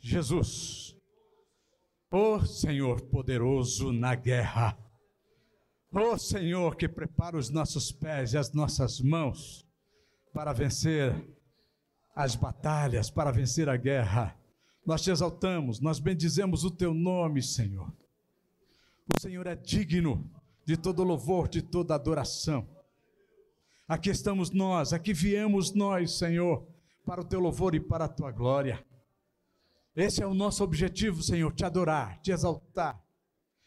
Jesus. Ó Senhor poderoso na guerra. Ó Senhor que prepara os nossos pés e as nossas mãos para vencer as batalhas, para vencer a guerra. Nós te exaltamos, nós bendizemos o teu nome, Senhor. O Senhor é digno de todo louvor, de toda adoração. Aqui estamos nós, aqui viemos nós, Senhor, para o teu louvor e para a tua glória. Esse é o nosso objetivo, Senhor, te adorar, te exaltar,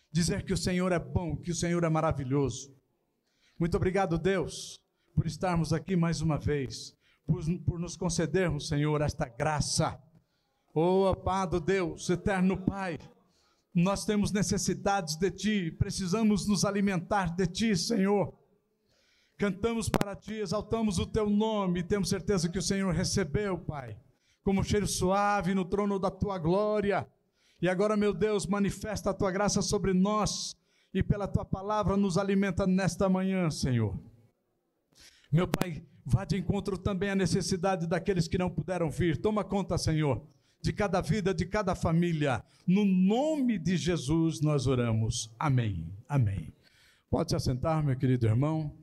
dizer que o Senhor é bom, que o Senhor é maravilhoso. Muito obrigado, Deus, por estarmos aqui mais uma vez, por, por nos concedermos, Senhor, esta graça. Oh, amado Deus, eterno Pai, nós temos necessidades de Ti, precisamos nos alimentar de Ti, Senhor. Cantamos para Ti, exaltamos o Teu nome, temos certeza que o Senhor recebeu, Pai, como cheiro suave no trono da Tua glória. E agora, meu Deus, manifesta a Tua graça sobre nós e pela Tua palavra nos alimenta nesta manhã, Senhor. Meu Pai, vá de encontro também à necessidade daqueles que não puderam vir. Toma conta, Senhor, de cada vida, de cada família. No nome de Jesus nós oramos. Amém. Amém. Pode se assentar, meu querido irmão.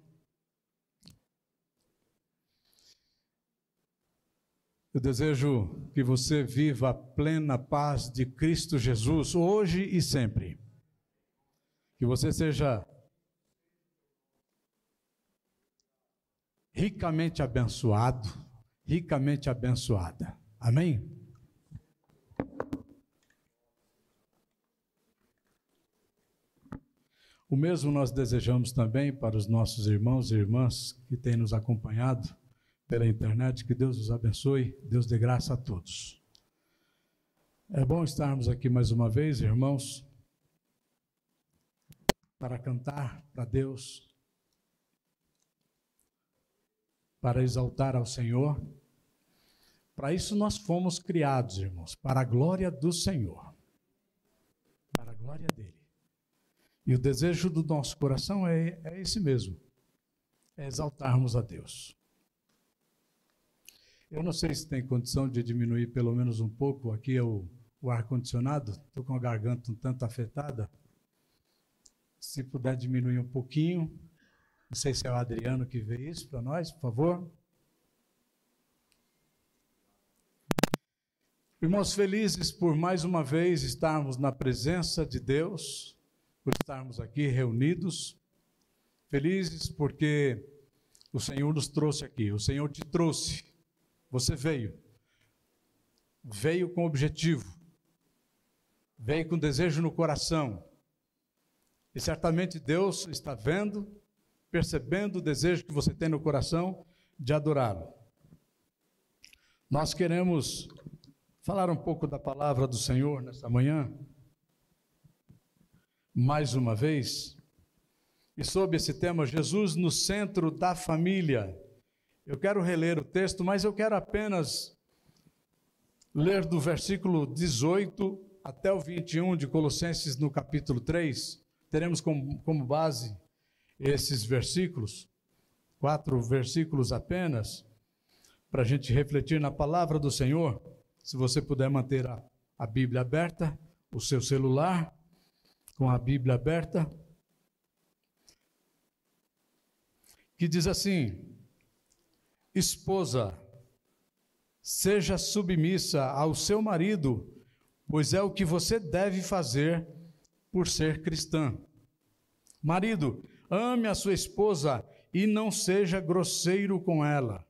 Eu desejo que você viva a plena paz de Cristo Jesus, hoje e sempre. Que você seja ricamente abençoado, ricamente abençoada. Amém? O mesmo nós desejamos também para os nossos irmãos e irmãs que têm nos acompanhado pela internet. Que Deus os abençoe, Deus dê graça a todos. É bom estarmos aqui mais uma vez, irmãos, para cantar para Deus, para exaltar ao Senhor. Para isso nós fomos criados, irmãos, para a glória do Senhor, para a glória dele. E o desejo do nosso coração é, é esse mesmo: é exaltarmos a Deus. Eu não sei se tem condição de diminuir pelo menos um pouco aqui o, o ar-condicionado. Estou com a garganta um tanto afetada. Se puder diminuir um pouquinho. Não sei se é o Adriano que vê isso para nós, por favor. Irmãos, felizes por mais uma vez estarmos na presença de Deus por estarmos aqui reunidos, felizes porque o Senhor nos trouxe aqui, o Senhor te trouxe, você veio, veio com objetivo, veio com desejo no coração, e certamente Deus está vendo, percebendo o desejo que você tem no coração de adorá-lo. Nós queremos falar um pouco da palavra do Senhor nesta manhã mais uma vez. E sob esse tema, Jesus no centro da família. Eu quero reler o texto, mas eu quero apenas ler do versículo 18 até o 21 de Colossenses, no capítulo 3. Teremos como, base esses versículos, quatro versículos apenas, para a gente refletir na palavra do Senhor. Se você puder manter a Bíblia aberta, o seu celular com a Bíblia aberta, que diz assim: Esposa, seja submissa ao seu marido, pois é o que você deve fazer por ser cristã. Marido, ame a sua esposa e não seja grosseiro com ela.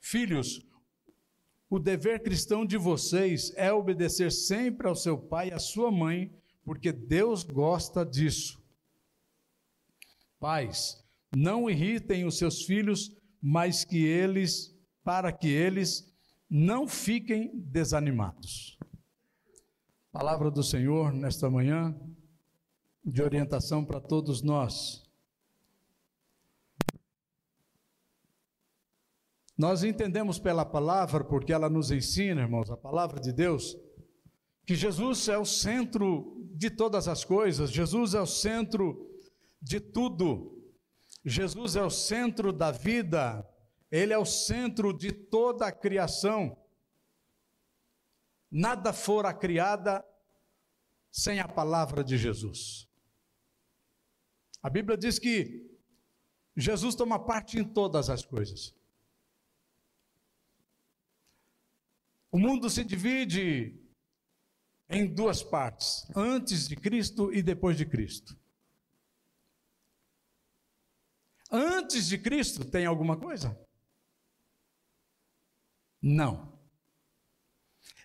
Filhos, o dever cristão de vocês é obedecer sempre ao seu pai e à sua mãe, porque Deus gosta disso. Pais, não irritem os seus filhos, mas que eles, para que eles não fiquem desanimados. Palavra do Senhor nesta manhã, de orientação para todos nós. Nós entendemos pela palavra, porque ela nos ensina, irmãos, a palavra de Deus, que Jesus é o centro de todas as coisas, Jesus é o centro de tudo, Jesus é o centro da vida, Ele é o centro de toda a criação. nada fora criada sem a palavra de Jesus. A Bíblia diz que Jesus toma parte em todas as coisas. O mundo se divide em duas partes: antes de Cristo e depois de Cristo. Antes de Cristo tem alguma coisa? Não.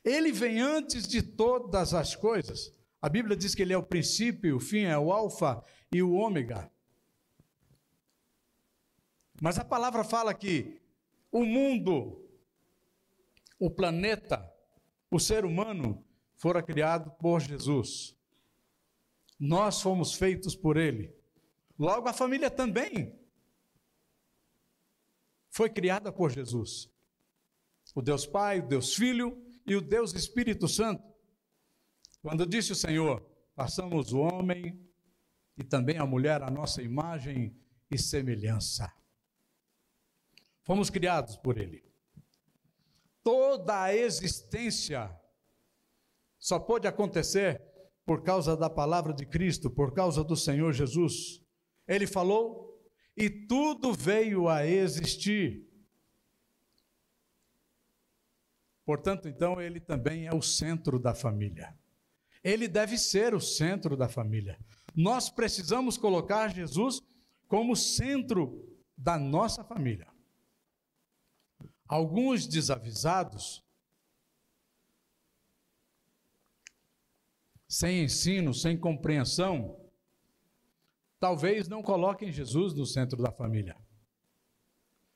Ele vem antes de todas as coisas. A Bíblia diz que ele é o princípio, o fim, é o alfa e o ômega. Mas a palavra fala que o mundo, o planeta, o ser humano fora criado por Jesus. Nós fomos feitos por ele. Logo a família também foi criada por Jesus. O Deus Pai, o Deus Filho e o Deus Espírito Santo. Quando disse o Senhor: façamos o homem e também a mulher a nossa imagem e semelhança. Fomos criados por Ele. Toda a existência só pode acontecer por causa da palavra de Cristo, por causa do Senhor Jesus. Ele falou e tudo veio a existir. Portanto, então, ele também é o centro da família. Ele deve ser o centro da família. Nós precisamos colocar Jesus como centro da nossa família. Alguns desavisados, sem ensino, sem compreensão, talvez não coloquem Jesus no centro da família.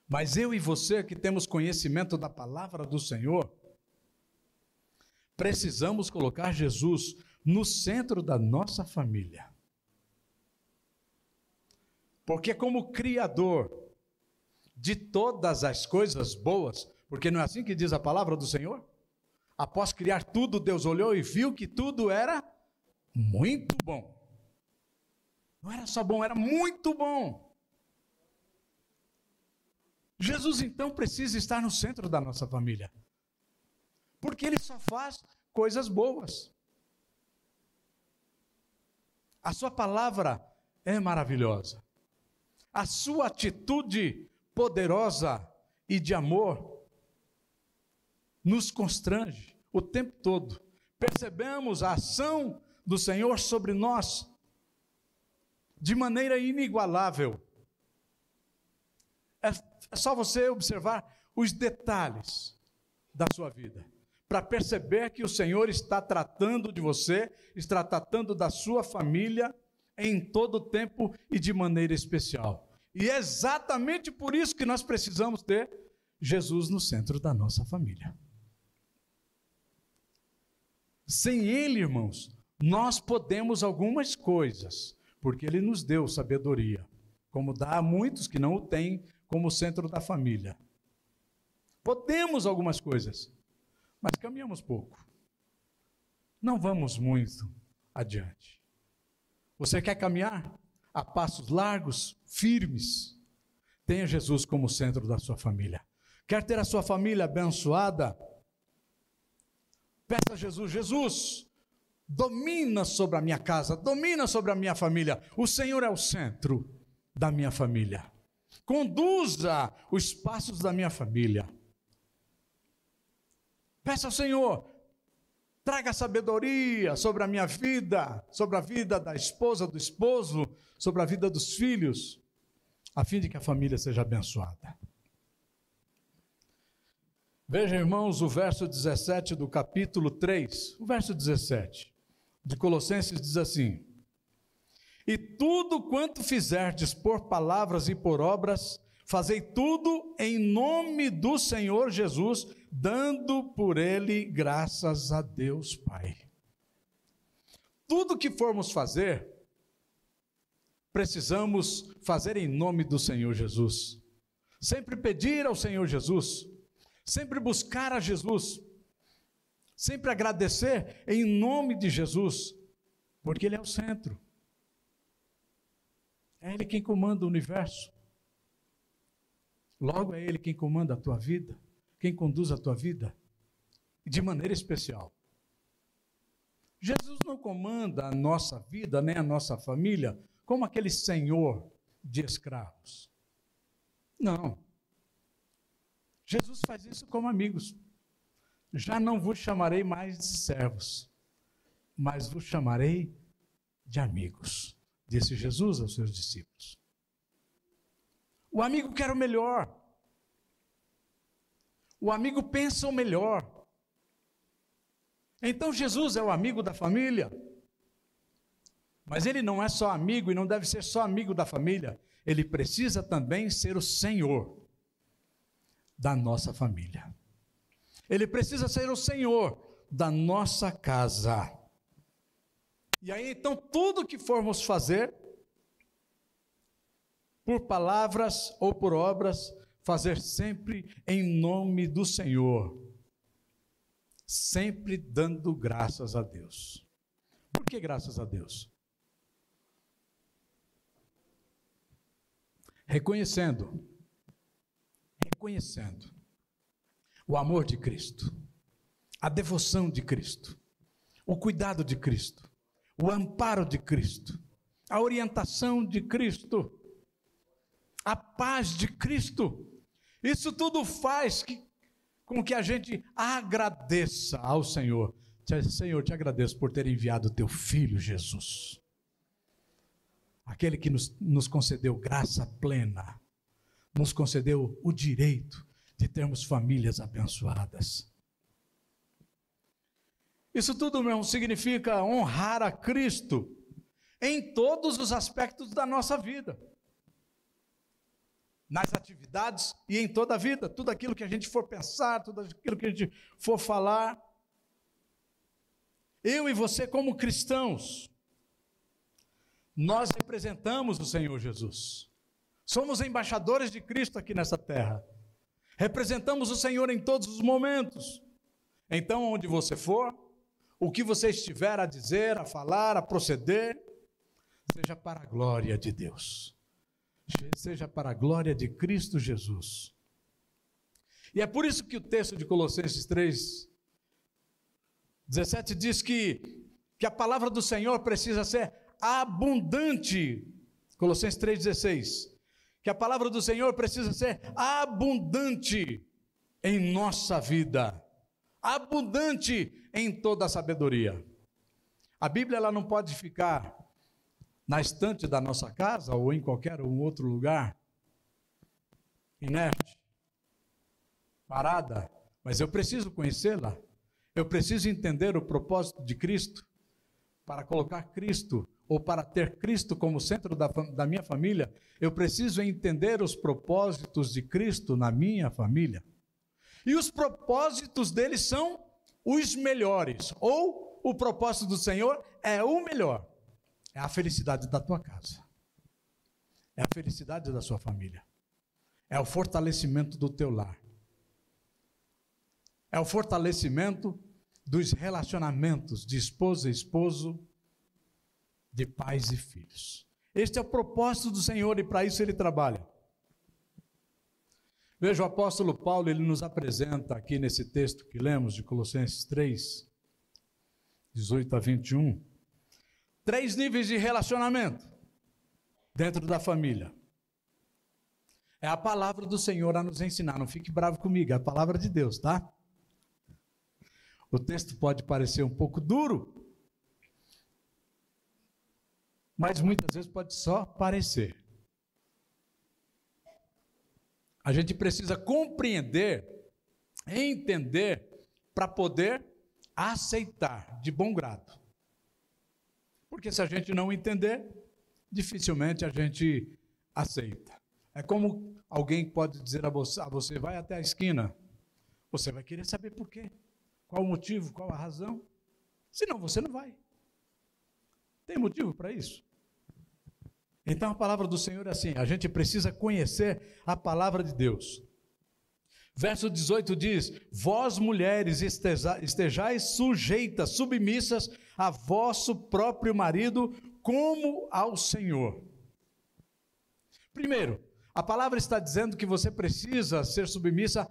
Mas eu e você que temos conhecimento da palavra do Senhor, precisamos colocar Jesus no centro da nossa família. Porque, como Criador de todas as coisas boas, porque não é assim que diz a palavra do Senhor? Após criar tudo, Deus olhou e viu que tudo era muito bom. Não era só bom, era muito bom. Jesus então precisa estar no centro da nossa família porque ele só faz coisas boas. A sua palavra é maravilhosa. A sua atitude poderosa e de amor nos constrange o tempo todo. Percebemos a ação do Senhor sobre nós de maneira inigualável. É, é só você observar os detalhes da sua vida para perceber que o Senhor está tratando de você, está tratando da sua família em todo tempo e de maneira especial. E é exatamente por isso que nós precisamos ter Jesus no centro da nossa família. Sem Ele, irmãos, nós podemos algumas coisas, porque Ele nos deu sabedoria, como dá a muitos que não o têm como centro da família. Podemos algumas coisas, mas caminhamos pouco. Não vamos muito adiante. Você quer caminhar a passos largos, firmes? Tenha Jesus como centro da sua família. Quer ter a sua família abençoada? Peça a Jesus: Jesus, domina sobre a minha casa, domina sobre a minha família. O Senhor é o centro da minha família. Conduza os passos da minha família. Peça ao Senhor, traga sabedoria sobre a minha vida, sobre a vida da esposa, do esposo, sobre a vida dos filhos, a fim de que a família seja abençoada. Vejam, irmãos, o verso 17 do capítulo 3, o verso 17 de Colossenses diz assim: E tudo quanto fizerdes por palavras e por obras, fazei tudo em nome do Senhor Jesus, dando por ele graças a Deus Pai. Tudo que formos fazer, precisamos fazer em nome do Senhor Jesus. Sempre pedir ao Senhor Jesus, sempre buscar a Jesus, sempre agradecer em nome de Jesus, porque Ele é o centro. É Ele quem comanda o universo. Logo é Ele quem comanda a tua vida quem conduz a tua vida, de maneira especial. Jesus não comanda a nossa vida, nem a nossa família, como aquele senhor de escravos. Não. Jesus faz isso como amigos. Já não vos chamarei mais de servos, mas vos chamarei de amigos, disse Jesus aos seus discípulos. O amigo quer o melhor. O amigo pensa o melhor. Então Jesus é o amigo da família. Mas ele não é só amigo e não deve ser só amigo da família, ele precisa também ser o Senhor da nossa família. Ele precisa ser o Senhor da nossa casa. E aí então tudo que formos fazer, por palavras ou por obras, fazer sempre em nome do Senhor, sempre dando graças a Deus. Por que graças a Deus? reconhecendo, reconhecendo o amor de Cristo, a devoção de Cristo, o cuidado de Cristo, o amparo de Cristo, a orientação de Cristo, a paz de Cristo. Isso tudo faz que, com que a gente agradeça ao Senhor. Senhor, te agradeço por ter enviado o teu filho Jesus. Aquele que nos, nos concedeu graça plena, nos concedeu o direito de termos famílias abençoadas. Isso tudo, meu irmão, significa honrar a Cristo em todos os aspectos da nossa vida. Nas atividades e em toda a vida, tudo aquilo que a gente for pensar, tudo aquilo que a gente for falar. Eu e você, como cristãos, nós representamos o Senhor Jesus. Somos embaixadores de Cristo aqui nessa terra. Representamos o Senhor em todos os momentos. Então, onde você for, o que você estiver a dizer, a falar, a proceder, seja para a glória de Deus. Seja para a glória de Cristo Jesus. E é por isso que o texto de Colossenses 3, 17 diz que, que a palavra do Senhor precisa ser abundante. Colossenses 3,16. Que a palavra do Senhor precisa ser abundante em nossa vida, abundante em toda a sabedoria. A Bíblia ela não pode ficar na estante da nossa casa ou em qualquer um outro lugar, inerte, parada, mas eu preciso conhecê-la, eu preciso entender o propósito de Cristo, para colocar Cristo ou para ter Cristo como centro da, da minha família, eu preciso entender os propósitos de Cristo na minha família. E os propósitos dele são os melhores, ou o propósito do Senhor é o melhor. É a felicidade da tua casa. É a felicidade da sua família. É o fortalecimento do teu lar. É o fortalecimento dos relacionamentos de esposa e esposo, de pais e filhos. Este é o propósito do Senhor e para isso ele trabalha. Veja, o apóstolo Paulo, ele nos apresenta aqui nesse texto que lemos de Colossenses 3, 18 a 21, três níveis de relacionamento dentro da família. É a palavra do Senhor a nos ensinar, não fique bravo comigo, é a palavra de Deus, tá? O texto pode parecer um pouco duro, mas muitas vezes pode só parecer. A gente precisa compreender, entender, para poder aceitar de bom grado. Porque se a gente não entender, dificilmente a gente aceita. É como alguém pode dizer a você, a você vai até a esquina. Você vai querer saber por quê. Qual o motivo, qual a razão. Senão você não vai. Tem motivo para isso? Então a palavra do Senhor é assim: a gente precisa conhecer a palavra de Deus. Verso 18 diz: Vós mulheres estejais sujeitas, submissas a vosso próprio marido, como ao Senhor. Primeiro, a palavra está dizendo que você precisa ser submissa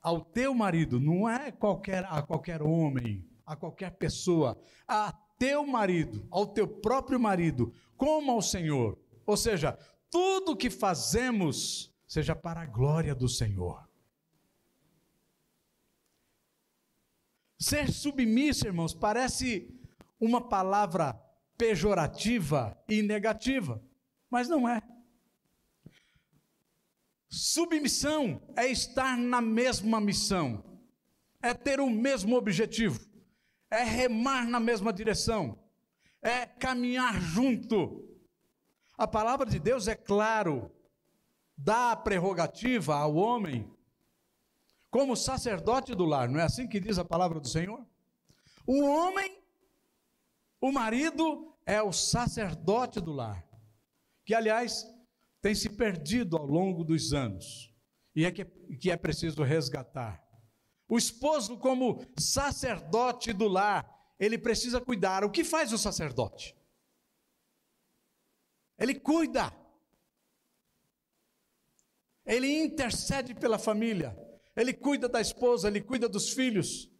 ao teu marido, não é qualquer, a qualquer homem, a qualquer pessoa, a teu marido, ao teu próprio marido, como ao Senhor. Ou seja, tudo que fazemos seja para a glória do Senhor. Ser submisso, irmãos, parece uma palavra pejorativa e negativa, mas não é. Submissão é estar na mesma missão, é ter o mesmo objetivo, é remar na mesma direção, é caminhar junto. A palavra de Deus é claro, dá a prerrogativa ao homem como sacerdote do lar, não é assim que diz a palavra do Senhor? O homem, o marido, é o sacerdote do lar, que aliás tem se perdido ao longo dos anos e é que, que é preciso resgatar. O esposo, como sacerdote do lar, ele precisa cuidar. O que faz o sacerdote? Ele cuida. Ele intercede pela família. Ele cuida da esposa, ele cuida dos filhos.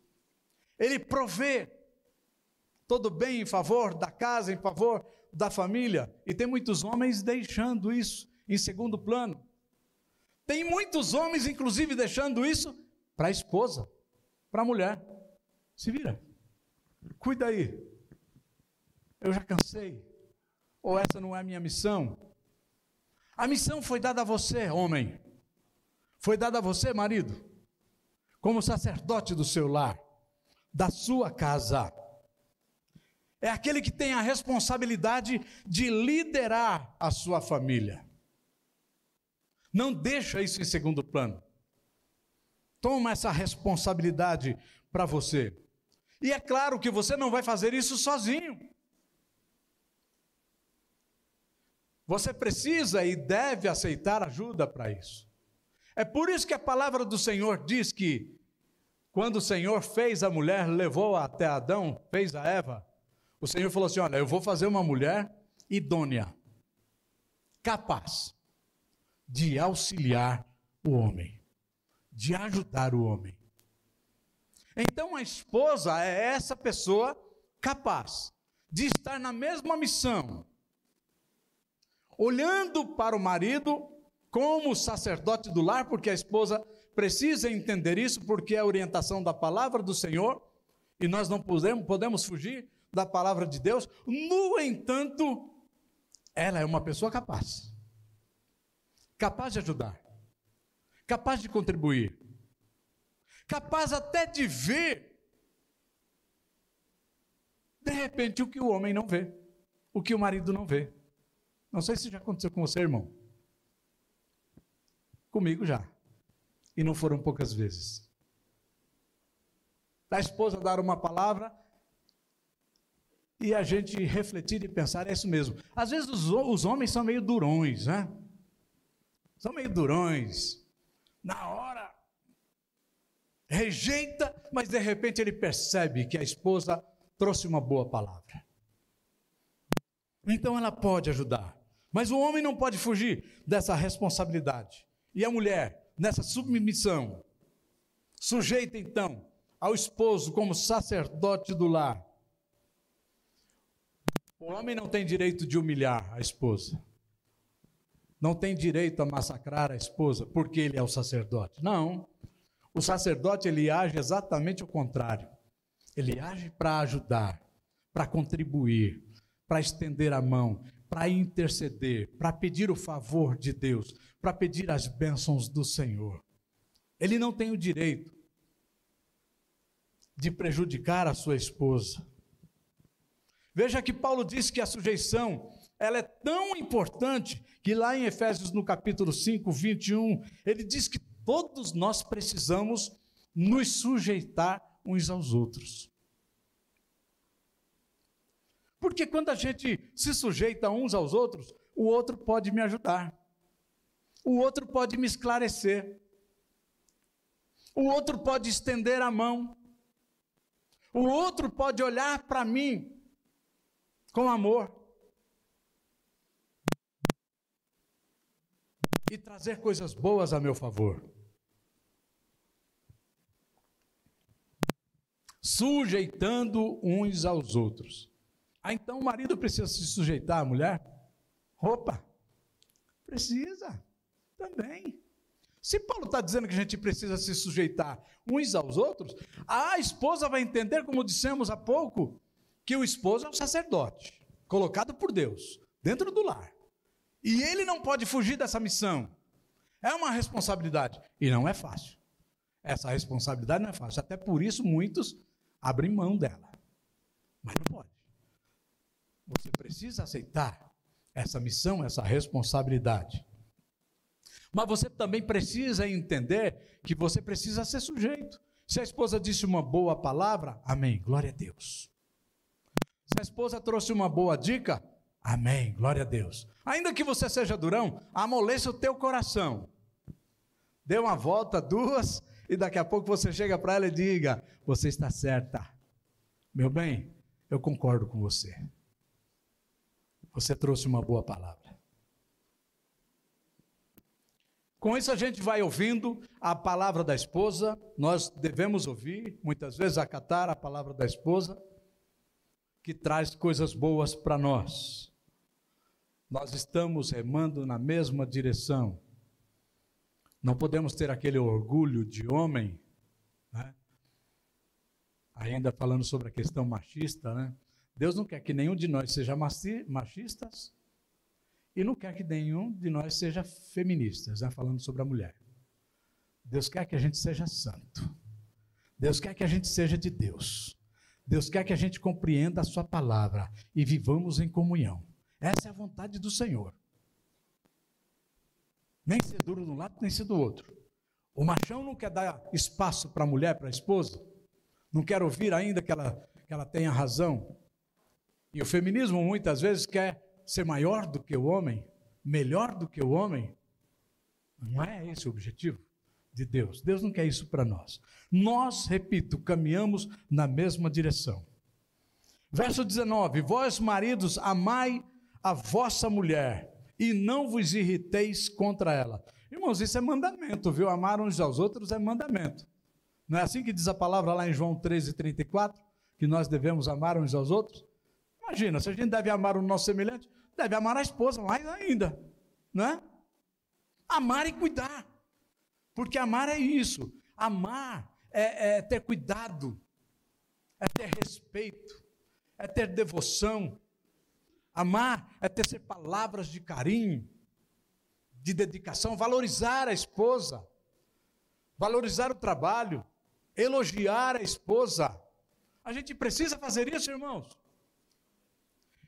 Ele provê todo bem em favor da casa, em favor da família. E tem muitos homens deixando isso em segundo plano. Tem muitos homens, inclusive, deixando isso para a esposa, para a mulher. Se vira. Cuida aí. Eu já cansei. Ou essa não é a minha missão? A missão foi dada a você, homem. Foi dada a você, marido, como sacerdote do seu lar, da sua casa. É aquele que tem a responsabilidade de liderar a sua família. Não deixa isso em segundo plano. Toma essa responsabilidade para você. E é claro que você não vai fazer isso sozinho. Você precisa e deve aceitar ajuda para isso. É por isso que a palavra do Senhor diz que, quando o Senhor fez a mulher, levou até Adão, fez a Eva, o Senhor falou assim: Olha, eu vou fazer uma mulher idônea, capaz de auxiliar o homem de ajudar o homem. Então a esposa é essa pessoa capaz de estar na mesma missão, olhando para o marido como sacerdote do lar, porque a esposa precisa entender isso, porque é a orientação da palavra do Senhor, e nós não podemos, podemos fugir da palavra de Deus. No entanto, ela é uma pessoa capaz capaz de ajudar capaz de contribuir, capaz até de ver, de repente, o que o homem não vê, o que o marido não vê. Não sei se já aconteceu com você, irmão. Comigo já. E não foram poucas vezes. A esposa dar uma palavra e a gente refletir e pensar, é isso mesmo. Às vezes os, os homens são meio durões, né? São meio durões na hora, rejeita, mas de repente ele percebe que a esposa trouxe uma boa palavra. Então ela pode ajudar. Mas o homem não pode fugir dessa responsabilidade. E a mulher, nessa submissão, sujeita então ao esposo como sacerdote do lar. O homem não tem direito de humilhar a esposa não tem direito a massacrar a esposa porque ele é o sacerdote. Não. O sacerdote ele age exatamente o contrário. Ele age para ajudar, para contribuir, para estender a mão, para interceder, para pedir o favor de Deus, para pedir as bênçãos do Senhor. Ele não tem o direito de prejudicar a sua esposa. Veja que Paulo diz que a sujeição ela é tão importante que lá em Efésios no capítulo 5, 21, ele diz que todos nós precisamos nos sujeitar uns aos outros. Porque quando a gente se sujeita uns aos outros, o outro pode me ajudar. O outro pode me esclarecer. O outro pode estender a mão. O outro pode olhar para mim com amor. E trazer coisas boas a meu favor. Sujeitando uns aos outros. Ah, então o marido precisa se sujeitar à mulher? Opa, precisa também. Se Paulo está dizendo que a gente precisa se sujeitar uns aos outros, a esposa vai entender, como dissemos há pouco, que o esposo é um sacerdote, colocado por Deus, dentro do lar. E ele não pode fugir dessa missão. É uma responsabilidade. E não é fácil. Essa responsabilidade não é fácil. Até por isso muitos abrem mão dela. Mas não pode. Você precisa aceitar essa missão, essa responsabilidade. Mas você também precisa entender que você precisa ser sujeito. Se a esposa disse uma boa palavra, amém, glória a Deus. Se a esposa trouxe uma boa dica, amém, glória a Deus. Ainda que você seja durão, amoleça o teu coração. Dê uma volta, duas, e daqui a pouco você chega para ela e diga: Você está certa. Meu bem, eu concordo com você. Você trouxe uma boa palavra. Com isso a gente vai ouvindo a palavra da esposa, nós devemos ouvir, muitas vezes acatar a palavra da esposa, que traz coisas boas para nós. Nós estamos remando na mesma direção. Não podemos ter aquele orgulho de homem, né? ainda falando sobre a questão machista, né? Deus não quer que nenhum de nós seja machistas e não quer que nenhum de nós seja feministas, né? falando sobre a mulher. Deus quer que a gente seja santo. Deus quer que a gente seja de Deus. Deus quer que a gente compreenda a sua palavra e vivamos em comunhão. Essa é a vontade do Senhor. Nem ser duro de um lado, nem ser do outro. O machão não quer dar espaço para a mulher, para a esposa. Não quer ouvir ainda que ela, que ela tenha razão. E o feminismo muitas vezes quer ser maior do que o homem, melhor do que o homem. Não é esse o objetivo de Deus. Deus não quer isso para nós. Nós, repito, caminhamos na mesma direção. Verso 19: Vós, maridos, amai a vossa mulher e não vos irriteis contra ela. Irmãos, isso é mandamento, viu? Amar uns aos outros é mandamento. Não é assim que diz a palavra lá em João 13, 34? Que nós devemos amar uns aos outros? Imagina, se a gente deve amar o nosso semelhante, deve amar a esposa mais ainda, não é? Amar e cuidar. Porque amar é isso. Amar é, é ter cuidado, é ter respeito, é ter devoção, Amar é tecer palavras de carinho, de dedicação, valorizar a esposa, valorizar o trabalho, elogiar a esposa. A gente precisa fazer isso, irmãos.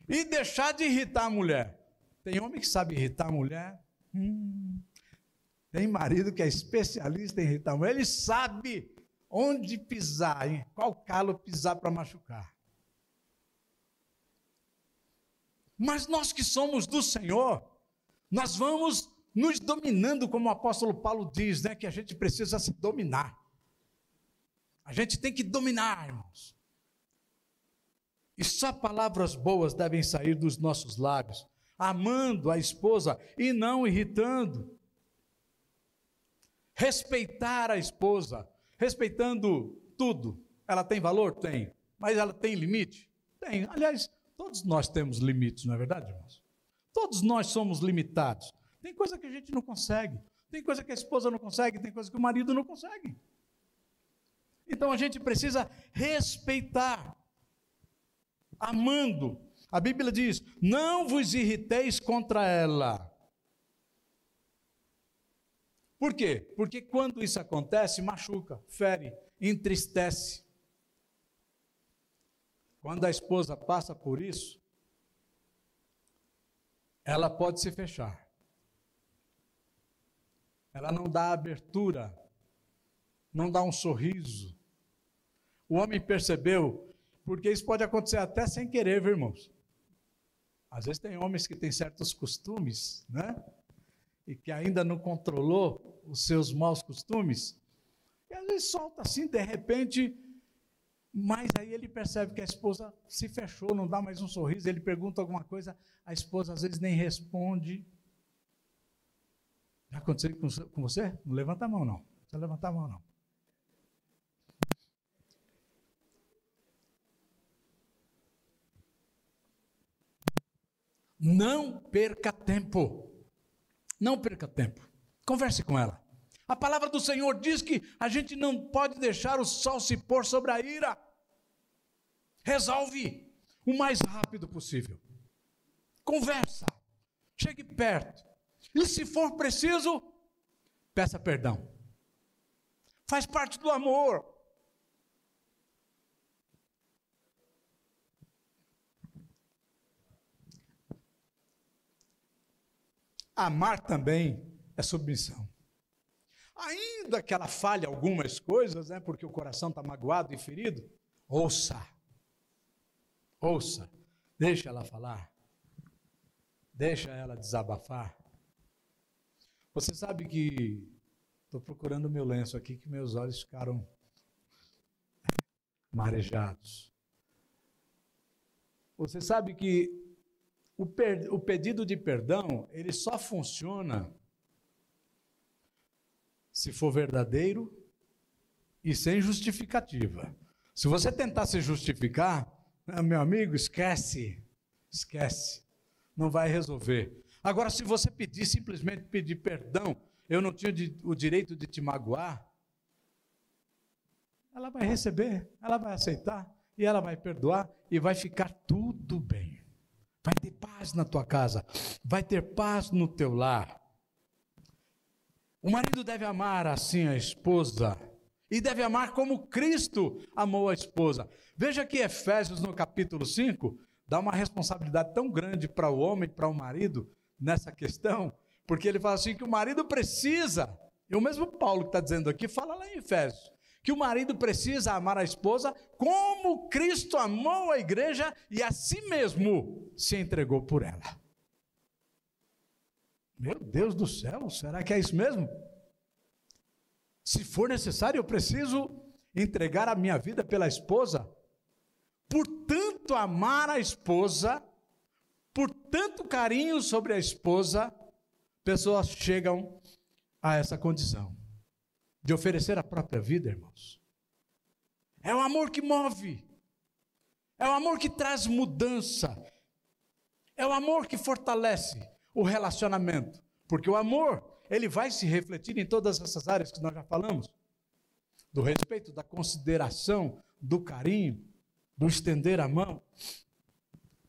E deixar de irritar a mulher. Tem homem que sabe irritar a mulher. Hum. Tem marido que é especialista em irritar a mulher. Ele sabe onde pisar, em qual calo pisar para machucar. Mas nós que somos do Senhor, nós vamos nos dominando, como o apóstolo Paulo diz, né, que a gente precisa se dominar. A gente tem que dominar, irmãos. E só palavras boas devem sair dos nossos lábios, amando a esposa e não irritando. Respeitar a esposa, respeitando tudo. Ela tem valor? Tem. Mas ela tem limite? Tem. Aliás, Todos nós temos limites, não é verdade, irmãos? Todos nós somos limitados. Tem coisa que a gente não consegue, tem coisa que a esposa não consegue, tem coisa que o marido não consegue. Então a gente precisa respeitar, amando. A Bíblia diz: não vos irriteis contra ela. Por quê? Porque quando isso acontece, machuca, fere, entristece. Quando a esposa passa por isso, ela pode se fechar. Ela não dá abertura, não dá um sorriso. O homem percebeu, porque isso pode acontecer até sem querer, viu, irmãos? Às vezes tem homens que têm certos costumes, né? E que ainda não controlou os seus maus costumes. E às vezes solta assim, de repente, mas aí ele percebe que a esposa se fechou, não dá mais um sorriso, ele pergunta alguma coisa, a esposa às vezes nem responde. Já aconteceu com você? Não levanta a mão, não. Não levantar a mão, não. Não perca tempo. Não perca tempo. Converse com ela. A palavra do Senhor diz que a gente não pode deixar o sol se pôr sobre a ira. Resolve o mais rápido possível. Conversa. Chegue perto. E se for preciso, peça perdão. Faz parte do amor. Amar também é submissão. Ainda que ela falhe algumas coisas, né, porque o coração está magoado e ferido, ouça. Ouça. Deixa ela falar. Deixa ela desabafar. Você sabe que estou procurando meu lenço aqui, que meus olhos ficaram marejados. Você sabe que o, per, o pedido de perdão, ele só funciona se for verdadeiro e sem justificativa. Se você tentar se justificar, ah, meu amigo, esquece, esquece, não vai resolver. Agora, se você pedir, simplesmente pedir perdão, eu não tinha o direito de te magoar, ela vai receber, ela vai aceitar e ela vai perdoar e vai ficar tudo bem. Vai ter paz na tua casa, vai ter paz no teu lar. O marido deve amar assim a esposa e deve amar como Cristo amou a esposa. Veja que Efésios, no capítulo 5, dá uma responsabilidade tão grande para o homem, para o marido, nessa questão, porque ele fala assim: que o marido precisa, e o mesmo Paulo que está dizendo aqui, fala lá em Efésios, que o marido precisa amar a esposa como Cristo amou a igreja e a si mesmo se entregou por ela. Meu Deus do céu, será que é isso mesmo? Se for necessário, eu preciso entregar a minha vida pela esposa. Por tanto amar a esposa, por tanto carinho sobre a esposa, pessoas chegam a essa condição de oferecer a própria vida, irmãos. É o amor que move, é o amor que traz mudança, é o amor que fortalece, o relacionamento. Porque o amor, ele vai se refletir em todas essas áreas que nós já falamos: do respeito, da consideração, do carinho, do estender a mão.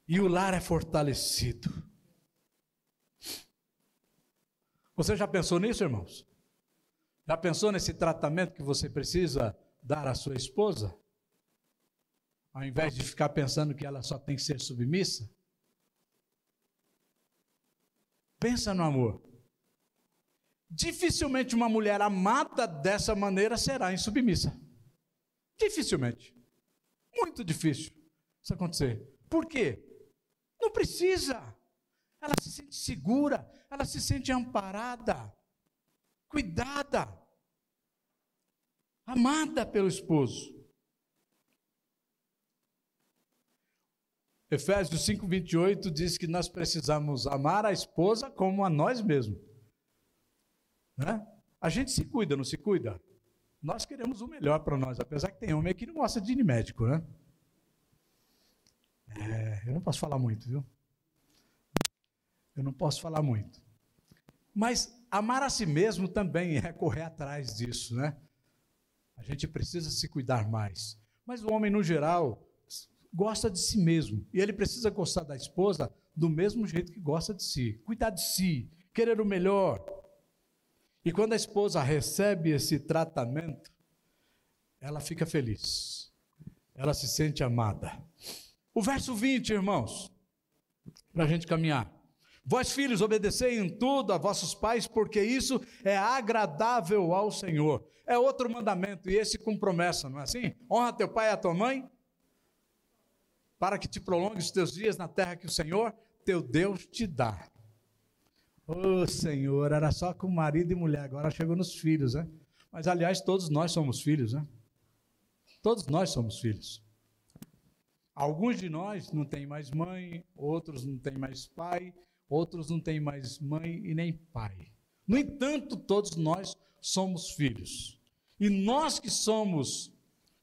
E o lar é fortalecido. Você já pensou nisso, irmãos? Já pensou nesse tratamento que você precisa dar à sua esposa? Ao invés de ficar pensando que ela só tem que ser submissa? Pensa no amor. Dificilmente uma mulher amada dessa maneira será insubmissa. Dificilmente. Muito difícil isso acontecer. Por quê? Não precisa. Ela se sente segura, ela se sente amparada, cuidada, amada pelo esposo. Efésios 5:28 diz que nós precisamos amar a esposa como a nós mesmos. Né? A gente se cuida, não se cuida? Nós queremos o melhor para nós, apesar que tem homem que não gosta de ir médico, né? É, eu não posso falar muito, viu? Eu não posso falar muito. Mas amar a si mesmo também é correr atrás disso, né? A gente precisa se cuidar mais. Mas o homem, no geral, gosta de si mesmo. E ele precisa gostar da esposa do mesmo jeito que gosta de si. Cuidar de si, querer o melhor. E quando a esposa recebe esse tratamento, ela fica feliz. Ela se sente amada. O verso 20, irmãos, para a gente caminhar. Vós, filhos, obedecei em tudo a vossos pais, porque isso é agradável ao Senhor. É outro mandamento, e esse com promessa, não é assim? Honra teu pai e a tua mãe, para que te prolongue os teus dias na terra que o Senhor, teu Deus, te dá. Ô oh, Senhor, era só com marido e mulher, agora chegou nos filhos, né? Mas aliás, todos nós somos filhos, né? Todos nós somos filhos. Alguns de nós não têm mais mãe, outros não têm mais pai, outros não têm mais mãe e nem pai. No entanto, todos nós somos filhos. E nós que somos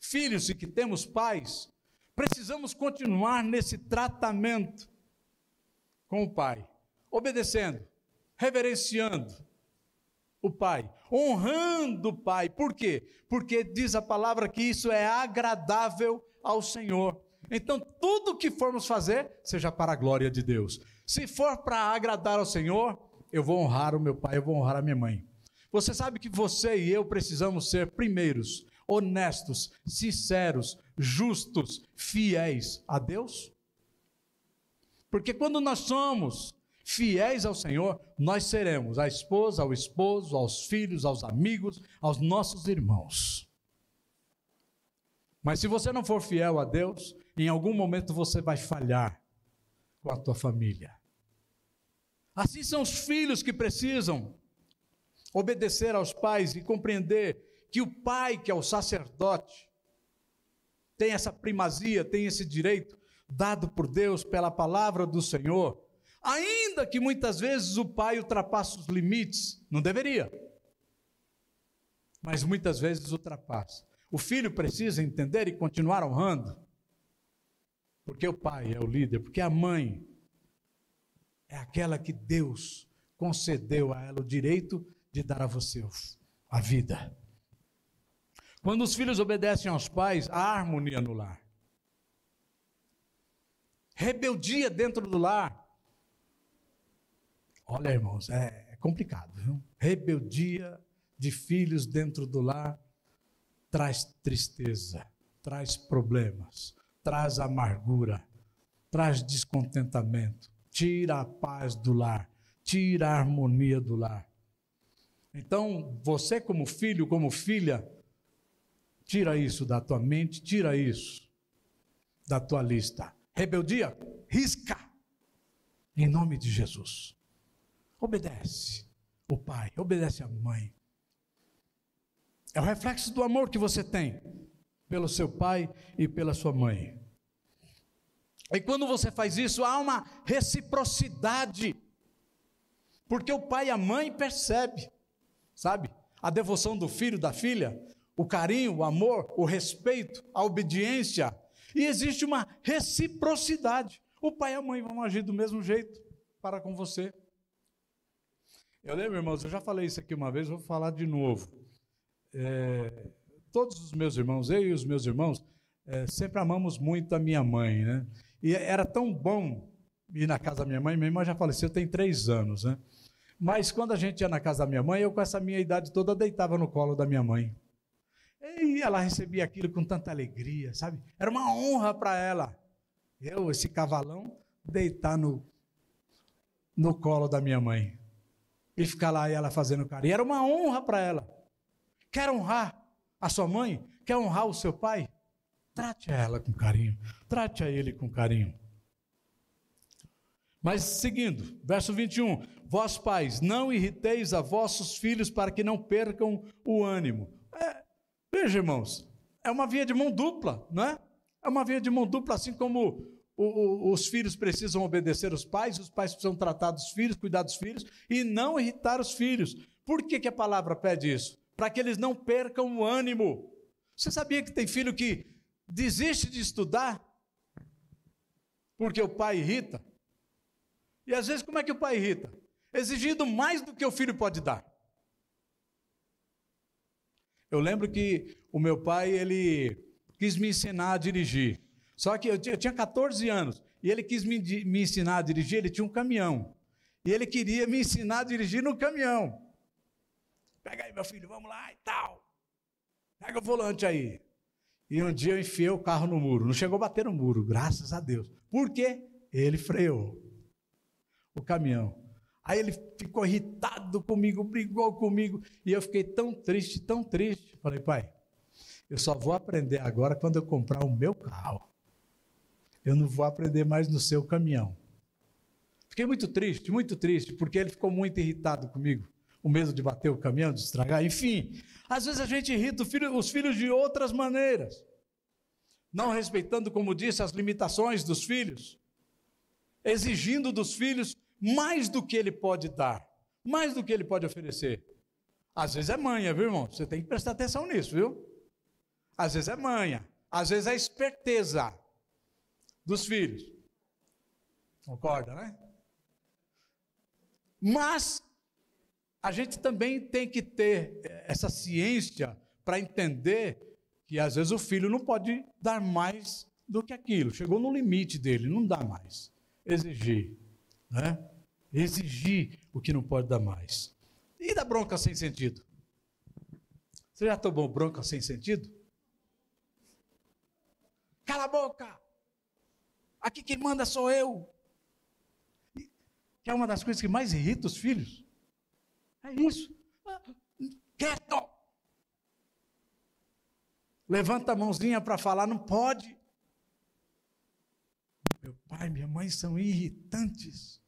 filhos e que temos pais, Precisamos continuar nesse tratamento com o pai, obedecendo, reverenciando o pai, honrando o pai. Por quê? Porque diz a palavra que isso é agradável ao Senhor. Então, tudo que formos fazer, seja para a glória de Deus. Se for para agradar ao Senhor, eu vou honrar o meu pai, eu vou honrar a minha mãe. Você sabe que você e eu precisamos ser primeiros, honestos, sinceros, justos, fiéis a Deus? Porque quando nós somos fiéis ao Senhor, nós seremos a esposa, ao esposo, aos filhos, aos amigos, aos nossos irmãos. Mas se você não for fiel a Deus, em algum momento você vai falhar com a tua família. Assim são os filhos que precisam obedecer aos pais e compreender que o pai, que é o sacerdote, tem essa primazia, tem esse direito dado por Deus pela palavra do Senhor, ainda que muitas vezes o pai ultrapasse os limites, não deveria, mas muitas vezes ultrapassa. O filho precisa entender e continuar honrando, porque o pai é o líder, porque a mãe é aquela que Deus concedeu a ela o direito de dar a você a vida. Quando os filhos obedecem aos pais, há harmonia no lar. Rebeldia dentro do lar. Olha, irmãos, é, é complicado, viu? Rebeldia de filhos dentro do lar traz tristeza, traz problemas, traz amargura, traz descontentamento, tira a paz do lar, tira a harmonia do lar. Então, você, como filho, como filha, tira isso da tua mente, tira isso da tua lista. Rebeldia, risca, em nome de Jesus. Obedece o pai, obedece a mãe. É o reflexo do amor que você tem pelo seu pai e pela sua mãe. E quando você faz isso, há uma reciprocidade. Porque o pai e a mãe percebem sabe? A devoção do filho, da filha, o carinho, o amor, o respeito, a obediência. E existe uma reciprocidade. O pai e a mãe vão agir do mesmo jeito para com você. Eu lembro, irmãos, eu já falei isso aqui uma vez, vou falar de novo. É, todos os meus irmãos, eu e os meus irmãos, é, sempre amamos muito a minha mãe, né? E era tão bom ir na casa da minha mãe, minha irmã já faleceu tem três anos, né? Mas quando a gente ia na casa da minha mãe, eu com essa minha idade toda deitava no colo da minha mãe. E ela recebia aquilo com tanta alegria, sabe? Era uma honra para ela. Eu, esse cavalão, deitar no, no colo da minha mãe. E ficar lá e ela fazendo carinho. Era uma honra para ela. Quer honrar a sua mãe? Quer honrar o seu pai? Trate ela com carinho. Trate a ele com carinho. Mas seguindo, verso 21. Vós pais, não irriteis a vossos filhos para que não percam o ânimo. É, veja, irmãos, é uma via de mão dupla, não é? É uma via de mão dupla, assim como o, o, os filhos precisam obedecer os pais, os pais precisam tratar dos filhos, cuidar dos filhos e não irritar os filhos. Por que, que a palavra pede isso? Para que eles não percam o ânimo. Você sabia que tem filho que desiste de estudar porque o pai irrita? E às vezes, como é que o pai irrita? Exigindo mais do que o filho pode dar. Eu lembro que o meu pai, ele quis me ensinar a dirigir. Só que eu tinha 14 anos e ele quis me, me ensinar a dirigir, ele tinha um caminhão. E ele queria me ensinar a dirigir no caminhão. Pega aí, meu filho, vamos lá e tal. Pega o volante aí. E um dia eu enfiei o carro no muro. Não chegou a bater no muro, graças a Deus. Por quê? Ele freou o caminhão. Aí ele ficou irritado comigo, brigou comigo, e eu fiquei tão triste, tão triste. Falei, pai, eu só vou aprender agora quando eu comprar o meu carro. Eu não vou aprender mais no seu caminhão. Fiquei muito triste, muito triste, porque ele ficou muito irritado comigo. O medo de bater o caminhão, de estragar, enfim. Às vezes a gente irrita os filhos de outras maneiras. Não respeitando, como disse, as limitações dos filhos. Exigindo dos filhos mais do que ele pode dar, mais do que ele pode oferecer. Às vezes é manha, viu, irmão? Você tem que prestar atenção nisso, viu? Às vezes é manha, às vezes é esperteza dos filhos. Concorda, né? Mas a gente também tem que ter essa ciência para entender que às vezes o filho não pode dar mais do que aquilo. Chegou no limite dele, não dá mais. Exigir, né? Exigir o que não pode dar mais. E da bronca sem sentido? Você já tomou bronca sem sentido? Cala a boca! Aqui quem manda sou eu. Que é uma das coisas que mais irrita os filhos. É isso. Quieto! Levanta a mãozinha para falar, não pode. Meu pai, minha mãe são irritantes.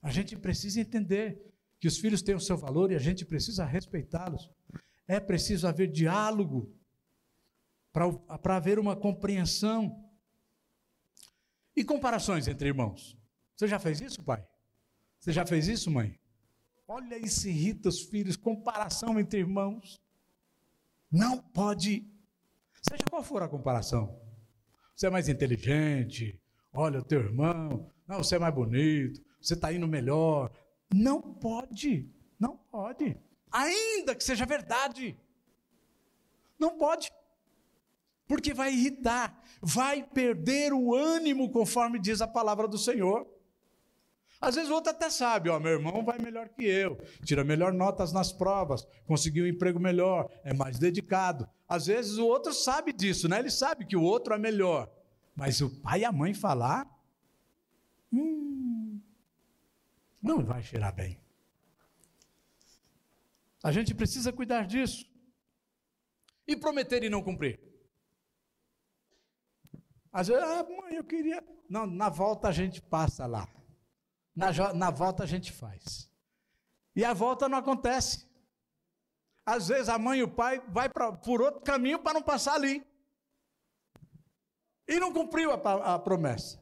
A gente precisa entender que os filhos têm o seu valor e a gente precisa respeitá-los. É preciso haver diálogo para haver uma compreensão. E comparações entre irmãos. Você já fez isso, pai? Você já fez isso, mãe? Olha isso irrita os filhos, comparação entre irmãos. Não pode. Seja qual for a comparação. Você é mais inteligente, olha o teu irmão, não, você é mais bonito, você está indo melhor. Não pode, não pode. Ainda que seja verdade. Não pode porque vai irritar, vai perder o ânimo, conforme diz a palavra do Senhor. Às vezes o outro até sabe, ó, meu irmão vai melhor que eu, tira melhor notas nas provas, conseguiu um emprego melhor, é mais dedicado. Às vezes o outro sabe disso, né? Ele sabe que o outro é melhor. Mas o pai e a mãe falar, hum, não vai cheirar bem. A gente precisa cuidar disso. E prometer e não cumprir. Às vezes, ah, mãe, eu queria. Não, na volta a gente passa lá. Na, na volta a gente faz. E a volta não acontece. Às vezes a mãe e o pai vai pra, por outro caminho para não passar ali. E não cumpriu a, a promessa.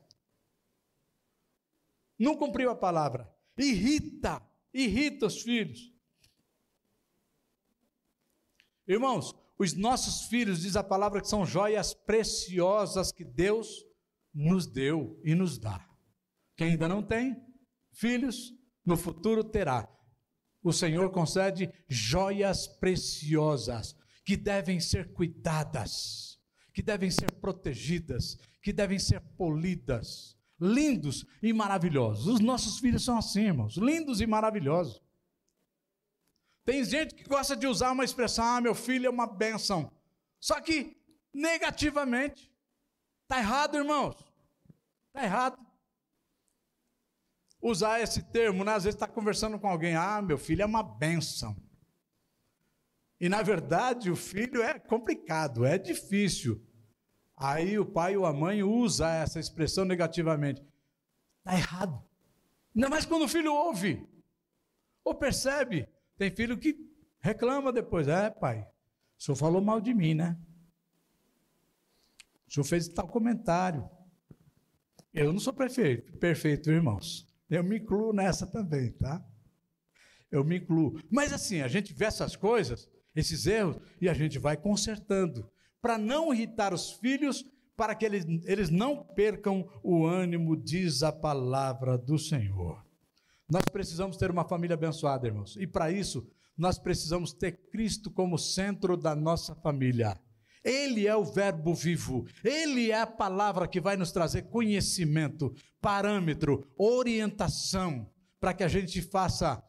Não cumpriu a palavra. Irrita, irrita os filhos. Irmãos, os nossos filhos, diz a palavra, que são joias preciosas que Deus nos deu e nos dá. Quem ainda não tem filhos, no futuro terá. O Senhor concede joias preciosas que devem ser cuidadas, que devem ser protegidas, que devem ser polidas, lindos e maravilhosos. Os nossos filhos são assim, irmãos, lindos e maravilhosos. Tem gente que gosta de usar uma expressão, ah, meu filho é uma benção. Só que negativamente. Está errado, irmãos. Está errado. Usar esse termo, né? às vezes está conversando com alguém, ah, meu filho é uma benção. E na verdade o filho é complicado, é difícil. Aí o pai ou a mãe usa essa expressão negativamente. Está errado. Ainda mais quando o filho ouve ou percebe. Tem filho que reclama depois, é pai, o senhor falou mal de mim, né? O senhor fez tal comentário. Eu não sou perfeito, perfeito, irmãos. Eu me incluo nessa também, tá? Eu me incluo. Mas assim, a gente vê essas coisas, esses erros, e a gente vai consertando, para não irritar os filhos, para que eles, eles não percam o ânimo, diz a palavra do Senhor. Nós precisamos ter uma família abençoada, irmãos. E para isso, nós precisamos ter Cristo como centro da nossa família. Ele é o Verbo vivo, ele é a palavra que vai nos trazer conhecimento, parâmetro, orientação, para que a gente faça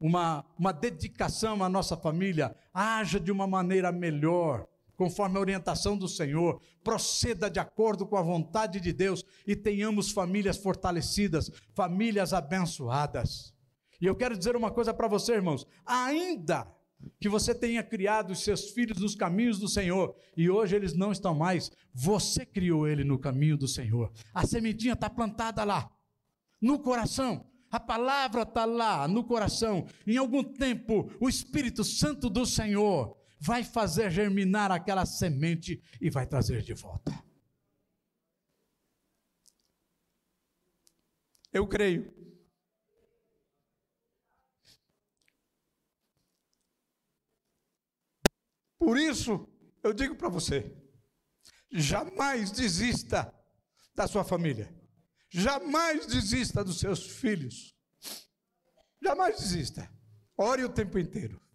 uma, uma dedicação à nossa família, haja de uma maneira melhor conforme a orientação do Senhor, proceda de acordo com a vontade de Deus e tenhamos famílias fortalecidas, famílias abençoadas. E eu quero dizer uma coisa para você, irmãos: ainda que você tenha criado os seus filhos nos caminhos do Senhor e hoje eles não estão mais, você criou ele no caminho do Senhor. A sementinha está plantada lá, no coração. A palavra está lá no coração. Em algum tempo, o Espírito Santo do Senhor vai fazer germinar aquela semente e vai trazer de volta. Eu creio. Por isso, eu digo para você: jamais desista da sua família. Jamais desista dos seus filhos. Jamais desista. Ore o tempo inteiro.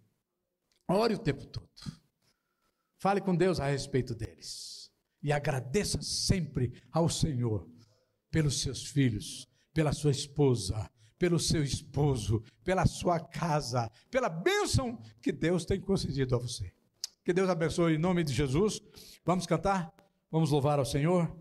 Ore o tempo todo. Fale com Deus a respeito deles. E agradeça sempre ao Senhor pelos seus filhos, pela sua esposa, pelo seu esposo, pela sua casa, pela bênção que Deus tem concedido a você. Que Deus abençoe em nome de Jesus. Vamos cantar? Vamos louvar ao Senhor?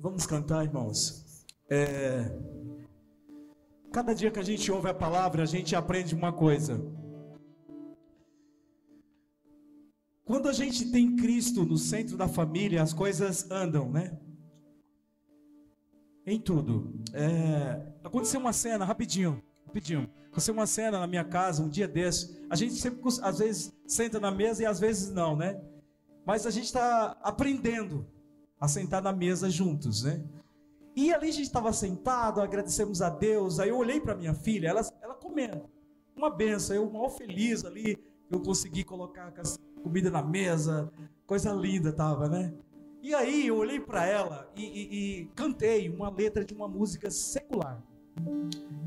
Vamos cantar, irmãos. É... Cada dia que a gente ouve a palavra, a gente aprende uma coisa. Quando a gente tem Cristo no centro da família, as coisas andam, né? Em tudo. É... Aconteceu uma cena, rapidinho, rapidinho. Aconteceu uma cena na minha casa, um dia desse. A gente sempre, às vezes, senta na mesa e às vezes não, né? Mas a gente está aprendendo a sentar na mesa juntos, né? E ali a gente estava sentado, agradecemos a Deus. Aí eu olhei para minha filha, ela, ela comendo, uma benção. Eu mal feliz ali, eu consegui colocar a comida na mesa, coisa linda tava, né? E aí eu olhei para ela e, e, e, cantei uma letra de uma música secular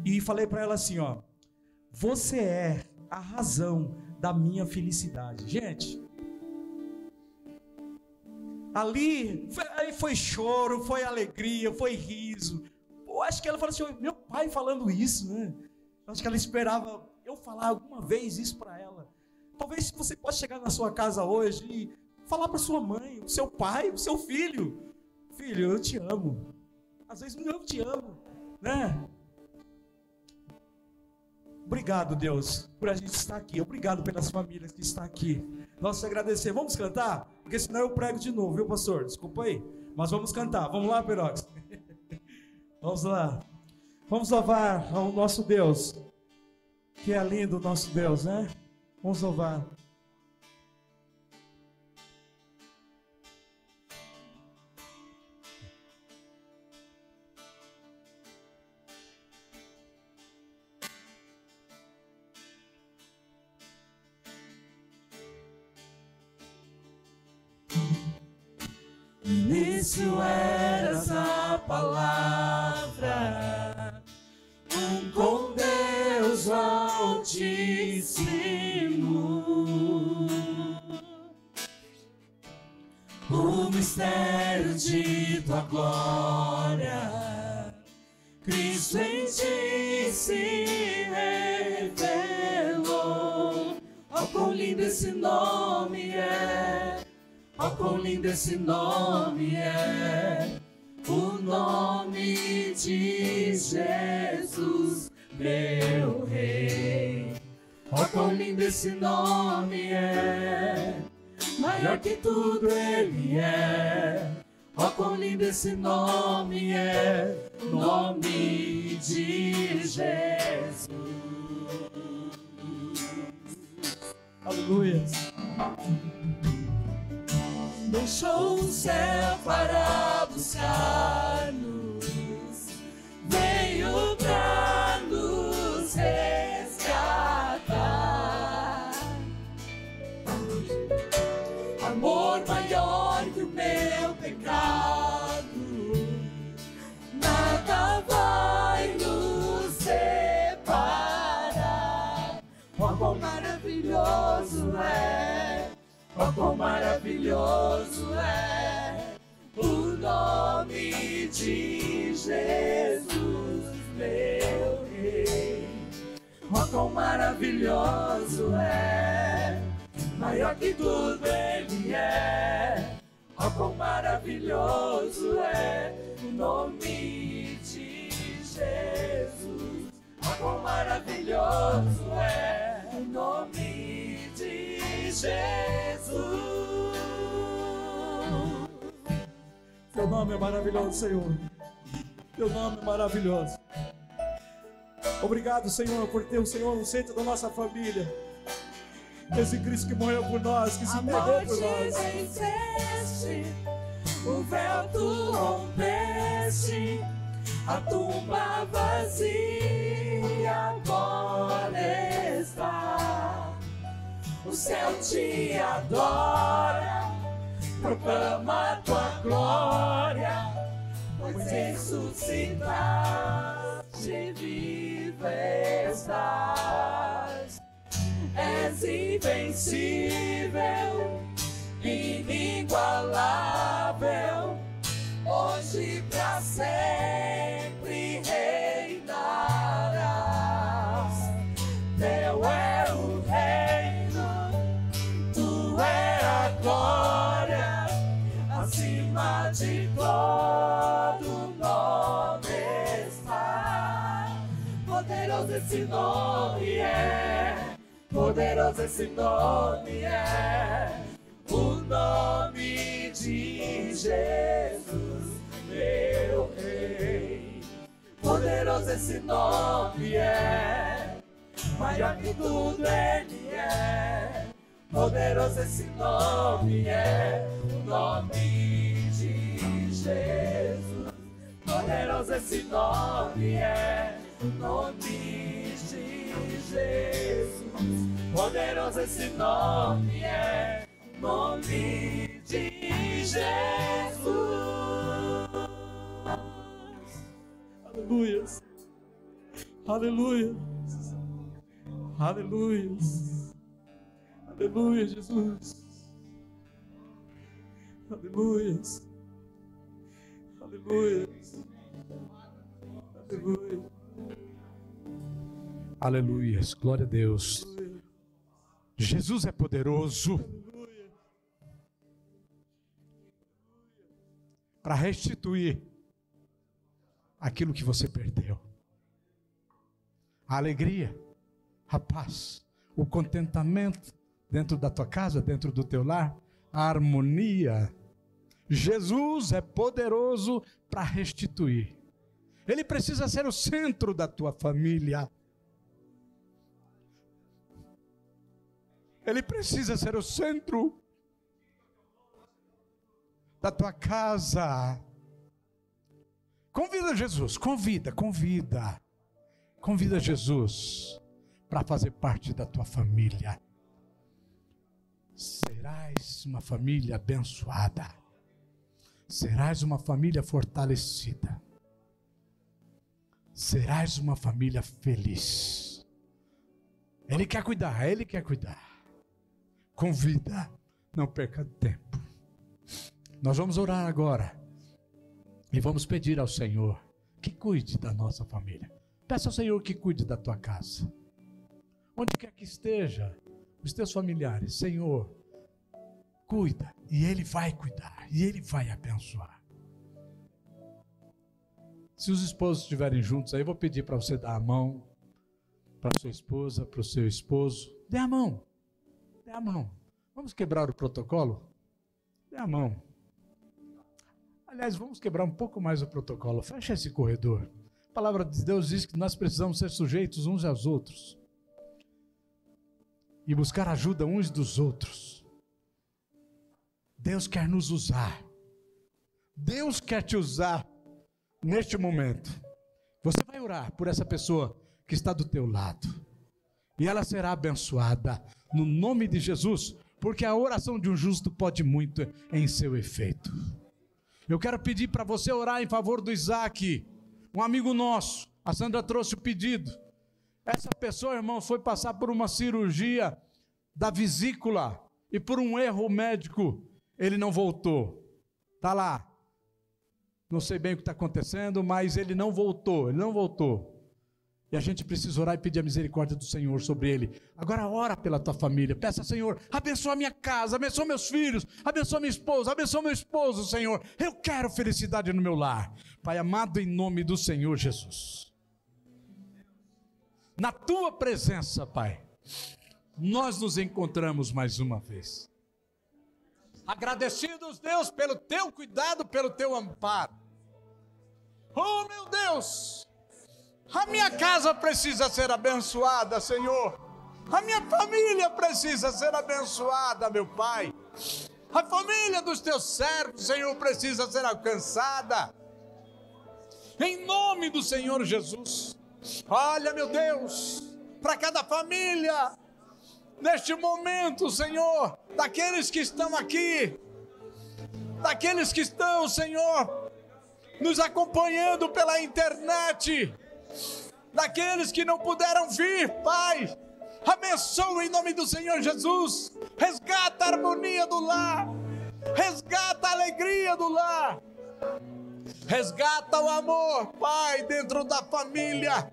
e falei para ela assim, ó: você é a razão da minha felicidade, gente. Ali foi, foi choro, foi alegria, foi riso. Eu acho que ela falou assim: meu pai falando isso, né? Eu acho que ela esperava eu falar alguma vez isso para ela. Talvez você possa chegar na sua casa hoje e falar para sua mãe, o seu pai, o seu filho: Filho, eu te amo. Às vezes eu te amo, né? Obrigado, Deus, por a gente estar aqui. Obrigado pelas famílias que estão aqui. Nós te agradecer. Vamos cantar? Porque senão eu prego de novo, viu, pastor? Desculpa aí. Mas vamos cantar. Vamos lá, Perox. vamos lá. Vamos louvar ao nosso Deus. Que é lindo o nosso Deus, né? Vamos louvar. Início eras a palavra, um com Deus Altíssimo. O mistério de tua glória, Cristo em ti se revelou. Oh, quão lindo esse nome é! Oh, quão lindo esse nome é, o nome de Jesus, meu Rei. Oh, quão lindo esse nome é, maior que tudo ele é. Oh, quão lindo esse nome é, nome de Jesus. Aleluia deixou o céu para buscar-nos, veio para nos resgatar. Amor maior que o meu pecado, nada vai nos separar. O amor maravilhoso é Oh, quão maravilhoso é o nome de Jesus, meu Rei. Oh, quão maravilhoso é, maior que tudo Ele é. Oh, quão maravilhoso é o nome de Jesus. Oh, quão maravilhoso é o nome Jesus. Teu nome é maravilhoso, Senhor. Teu nome é maravilhoso. Obrigado, Senhor, por ter o Senhor no centro da nossa família. Esse Cristo que morreu por nós, que se entregou por nós. Venceste, o véu tu rompeste, a tumba vazia agora está. O céu te adora, proclama tua glória, pois ressuscitaste, viva estás. És invencível, inigualável, hoje para sempre reinarás. Teu é esse nome é. Poderoso esse nome é o nome de Jesus, meu Rei. Poderoso esse nome é, maior que tudo ele é. Poderoso esse nome é, o nome de Jesus. Poderoso esse nome é, o nome Jesus. Poderoso esse nome é, nome de Jesus. Aleluia. Aleluia. Aleluia. Aleluia, Jesus. Aleluia. Aleluia. Aleluia. Aleluia. Glória a Deus. Jesus é poderoso para restituir aquilo que você perdeu. A alegria, a paz, o contentamento dentro da tua casa, dentro do teu lar, a harmonia. Jesus é poderoso para restituir. Ele precisa ser o centro da tua família. Ele precisa ser o centro da tua casa. Convida Jesus, convida, convida. Convida Jesus para fazer parte da tua família. Serás uma família abençoada. Serás uma família fortalecida. Serás uma família feliz. Ele quer cuidar, ele quer cuidar. Convida, não perca tempo. Nós vamos orar agora e vamos pedir ao Senhor que cuide da nossa família. Peça ao Senhor que cuide da tua casa. Onde quer que esteja, os teus familiares, Senhor, cuida e Ele vai cuidar e Ele vai abençoar. Se os esposos estiverem juntos, aí eu vou pedir para você dar a mão para sua esposa, para o seu esposo. Dê a mão. Dê a mão. Vamos quebrar o protocolo? Dê a mão. Aliás, vamos quebrar um pouco mais o protocolo. Fecha esse corredor. A palavra de Deus diz que nós precisamos ser sujeitos uns aos outros e buscar ajuda uns dos outros. Deus quer nos usar. Deus quer te usar neste momento. Você vai orar por essa pessoa que está do teu lado. E ela será abençoada no nome de Jesus, porque a oração de um justo pode muito em seu efeito. Eu quero pedir para você orar em favor do Isaac, um amigo nosso. A Sandra trouxe o pedido. Essa pessoa, irmão, foi passar por uma cirurgia da vesícula e por um erro médico ele não voltou. Tá lá. Não sei bem o que está acontecendo, mas ele não voltou. Ele não voltou. E a gente precisa orar e pedir a misericórdia do Senhor sobre ele. Agora ora pela tua família. Peça, Senhor, abençoa minha casa, abençoa meus filhos, abençoa minha esposa, abençoa meu esposo, Senhor. Eu quero felicidade no meu lar. Pai amado, em nome do Senhor Jesus. Na tua presença, Pai, nós nos encontramos mais uma vez. Agradecidos, Deus, pelo teu cuidado, pelo teu amparo. Oh, meu Deus! A minha casa precisa ser abençoada, Senhor. A minha família precisa ser abençoada, meu Pai. A família dos teus servos, Senhor, precisa ser alcançada. Em nome do Senhor Jesus. Olha, meu Deus, para cada família, neste momento, Senhor, daqueles que estão aqui, daqueles que estão, Senhor, nos acompanhando pela internet, daqueles que não puderam vir, Pai. Abençoa em nome do Senhor Jesus. Resgata a harmonia do lar. Resgata a alegria do lar. Resgata o amor, Pai, dentro da família.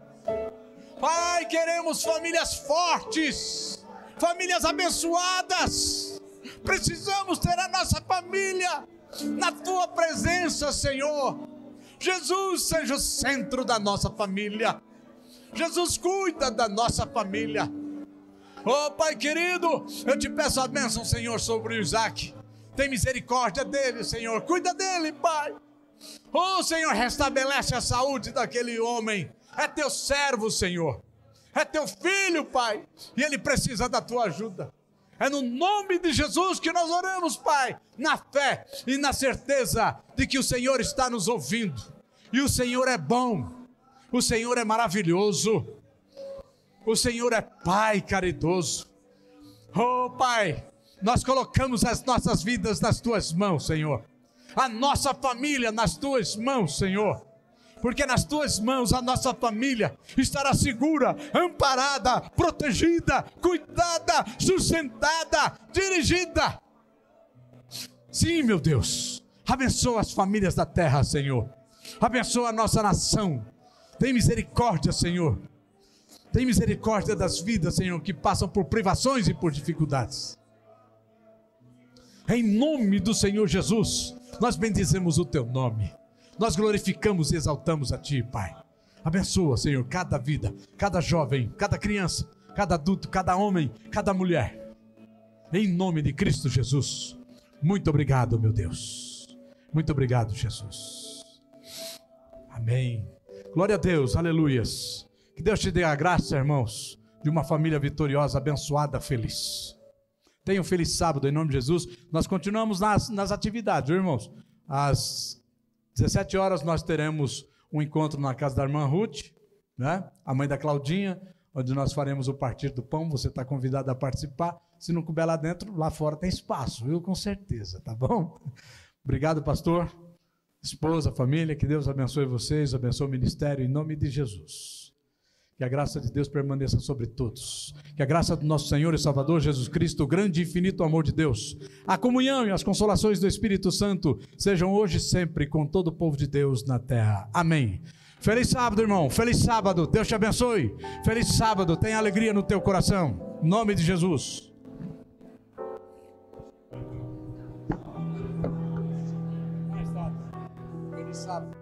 Pai, queremos famílias fortes, famílias abençoadas. Precisamos ter a nossa família na tua presença, Senhor. Jesus seja o centro da nossa família. Jesus cuida da nossa família. Oh, Pai querido, eu te peço a bênção, Senhor, sobre o Isaac. Tem misericórdia dele, Senhor. Cuida dele, Pai. Oh, Senhor, restabelece a saúde daquele homem. É teu servo, Senhor. É teu filho, Pai. E ele precisa da tua ajuda. É no nome de Jesus que nós oramos, Pai, na fé e na certeza de que o Senhor está nos ouvindo. E o Senhor é bom. O Senhor é maravilhoso. O Senhor é Pai caridoso. Oh, Pai, nós colocamos as nossas vidas nas tuas mãos, Senhor. A nossa família nas tuas mãos, Senhor. Porque nas tuas mãos a nossa família estará segura, amparada, protegida, cuidada, sustentada, dirigida. Sim, meu Deus. Abençoa as famílias da terra, Senhor. Abençoa a nossa nação. Tem misericórdia, Senhor. Tem misericórdia das vidas, Senhor, que passam por privações e por dificuldades. Em nome do Senhor Jesus, nós bendizemos o teu nome. Nós glorificamos e exaltamos a ti, Pai. Abençoa, Senhor, cada vida, cada jovem, cada criança, cada adulto, cada homem, cada mulher. Em nome de Cristo Jesus. Muito obrigado, meu Deus. Muito obrigado, Jesus. Amém. Glória a Deus, aleluias. Que Deus te dê a graça, irmãos, de uma família vitoriosa, abençoada, feliz. Tenha um feliz sábado em nome de Jesus. Nós continuamos nas, nas atividades, irmãos. Às 17 horas nós teremos um encontro na casa da irmã Ruth, né? a mãe da Claudinha, onde nós faremos o partir do pão. Você está convidado a participar. Se não couber lá dentro, lá fora tem espaço, viu? Com certeza, tá bom? Obrigado, pastor, esposa, família. Que Deus abençoe vocês, abençoe o ministério em nome de Jesus. Que a graça de Deus permaneça sobre todos. Que a graça do nosso Senhor e Salvador Jesus Cristo, o grande e infinito amor de Deus, a comunhão e as consolações do Espírito Santo sejam hoje e sempre com todo o povo de Deus na terra. Amém. Feliz sábado, irmão. Feliz sábado. Deus te abençoe. Feliz sábado. Tenha alegria no teu coração. Em nome de Jesus. Feliz sábado.